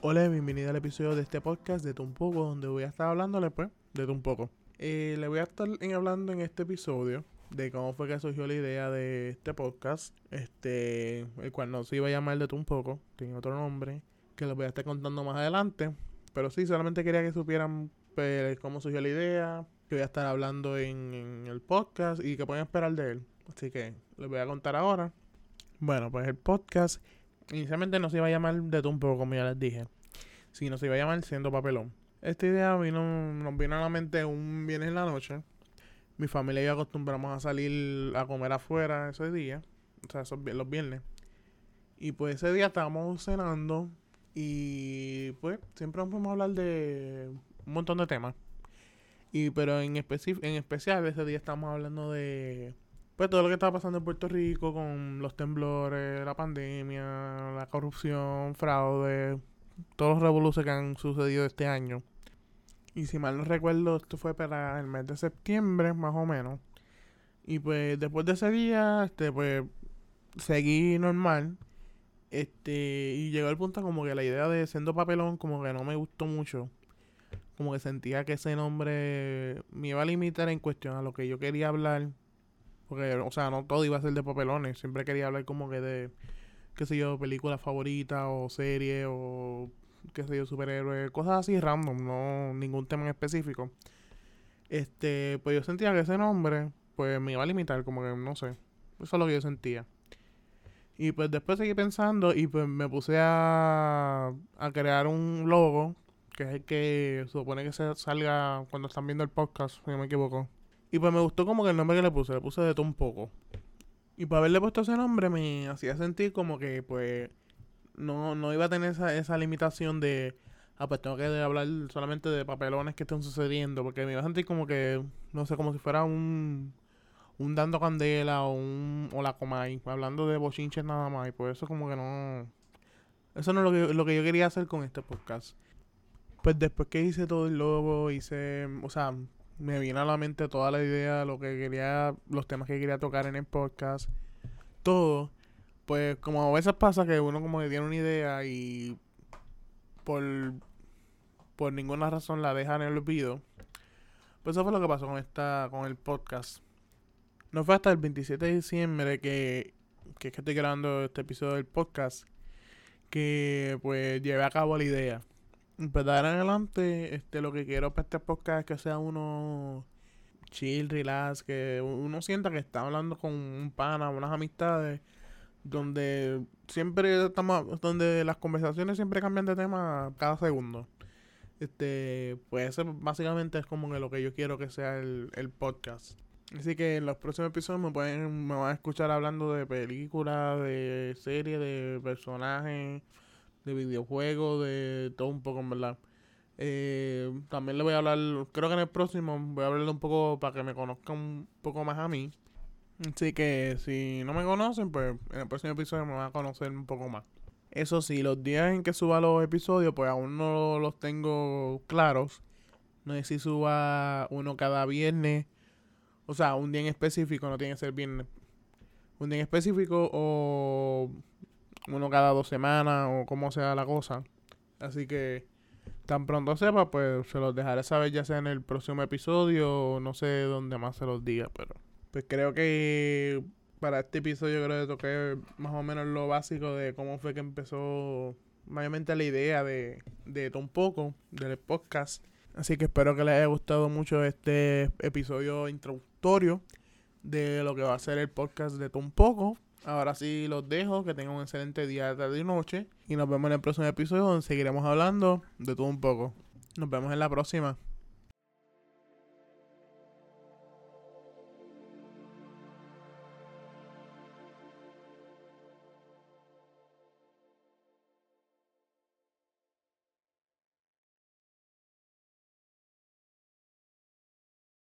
Hola, bienvenido al episodio de este podcast de un poco, donde voy a estar hablándole pues de un poco. Eh, le voy a estar hablando en este episodio de cómo fue que surgió la idea de este podcast, este, el cual no se iba a llamar de un poco, tiene otro nombre, que lo voy a estar contando más adelante. Pero sí, solamente quería que supieran pues, cómo surgió la idea, que voy a estar hablando en, en el podcast y que pueden esperar de él. Así que les voy a contar ahora. Bueno, pues el podcast inicialmente no se iba a llamar de poco, como ya les dije, sino se iba a llamar Siendo Papelón. Esta idea vino, nos vino a la mente un viernes en la noche. Mi familia y yo acostumbramos a salir a comer afuera ese día, o sea, esos, los viernes. Y pues ese día estábamos cenando y pues siempre nos podemos hablar de un montón de temas. Y pero en, en especial ese día estamos hablando de pues todo lo que estaba pasando en Puerto Rico con los temblores, la pandemia, la corrupción, fraude, todos los revoluciones que han sucedido este año. Y si mal no recuerdo, esto fue para el mes de septiembre, más o menos. Y pues después de ese día, este, pues seguí normal. Este, y llegó el punto como que la idea de siendo papelón como que no me gustó mucho. Como que sentía que ese nombre me iba a limitar en cuestión a lo que yo quería hablar porque, o sea, no todo iba a ser de papelones. Siempre quería hablar como que de, qué sé yo, películas favoritas o series o, qué sé yo, superhéroes. Cosas así random, no ningún tema en específico. Este, pues yo sentía que ese nombre, pues me iba a limitar, como que, no sé. Eso es lo que yo sentía. Y pues después seguí pensando y pues me puse a, a crear un logo, que es el que supone que se salga cuando están viendo el podcast, si no me equivoco. Y pues me gustó como que el nombre que le puse, le puse de todo un poco. Y para haberle puesto ese nombre me hacía sentir como que pues no, no iba a tener esa, esa limitación de, ah, pues tengo que hablar solamente de papelones que están sucediendo, porque me iba a sentir como que, no sé, como si fuera un, un dando candela o un o la comay, hablando de bochinches nada más, y por eso como que no, eso no es lo que, lo que yo quería hacer con este podcast. Pues después que hice todo el logo, hice, o sea, me vino a la mente toda la idea, lo que quería, los temas que quería tocar en el podcast, todo. Pues como a veces pasa que uno como que tiene una idea y por, por ninguna razón la deja en el olvido. Pues eso fue lo que pasó con esta, con el podcast. No fue hasta el 27 de diciembre que, que es que estoy grabando este episodio del podcast que pues llevé a cabo la idea. Pues de ahora en adelante, este, lo que quiero para este podcast es que sea uno chill, relax, que uno sienta que está hablando con un pana, unas amistades, donde siempre estamos, donde las conversaciones siempre cambian de tema cada segundo. Este, pues eso básicamente es como que lo que yo quiero que sea el, el podcast. Así que en los próximos episodios me pueden, me van a escuchar hablando de películas, de series, de personajes de videojuegos, de todo un poco, en verdad. Eh, también le voy a hablar, creo que en el próximo voy a hablarle un poco para que me conozcan un poco más a mí. Así que si no me conocen, pues en el próximo episodio me van a conocer un poco más. Eso sí, los días en que suba los episodios, pues aún no los tengo claros. No sé si suba uno cada viernes. O sea, un día en específico, no tiene que ser viernes. Un día en específico o uno cada dos semanas o como sea la cosa. Así que tan pronto sepa, pues se los dejaré saber ya sea en el próximo episodio o no sé dónde más se los diga, pero pues creo que para este episodio creo que toqué más o menos lo básico de cómo fue que empezó mayormente la idea de, de un poco del podcast. Así que espero que les haya gustado mucho este episodio introductorio de lo que va a ser el podcast de un poco. Ahora sí los dejo, que tengan un excelente día, tarde y noche. Y nos vemos en el próximo episodio donde seguiremos hablando de todo un poco. Nos vemos en la próxima.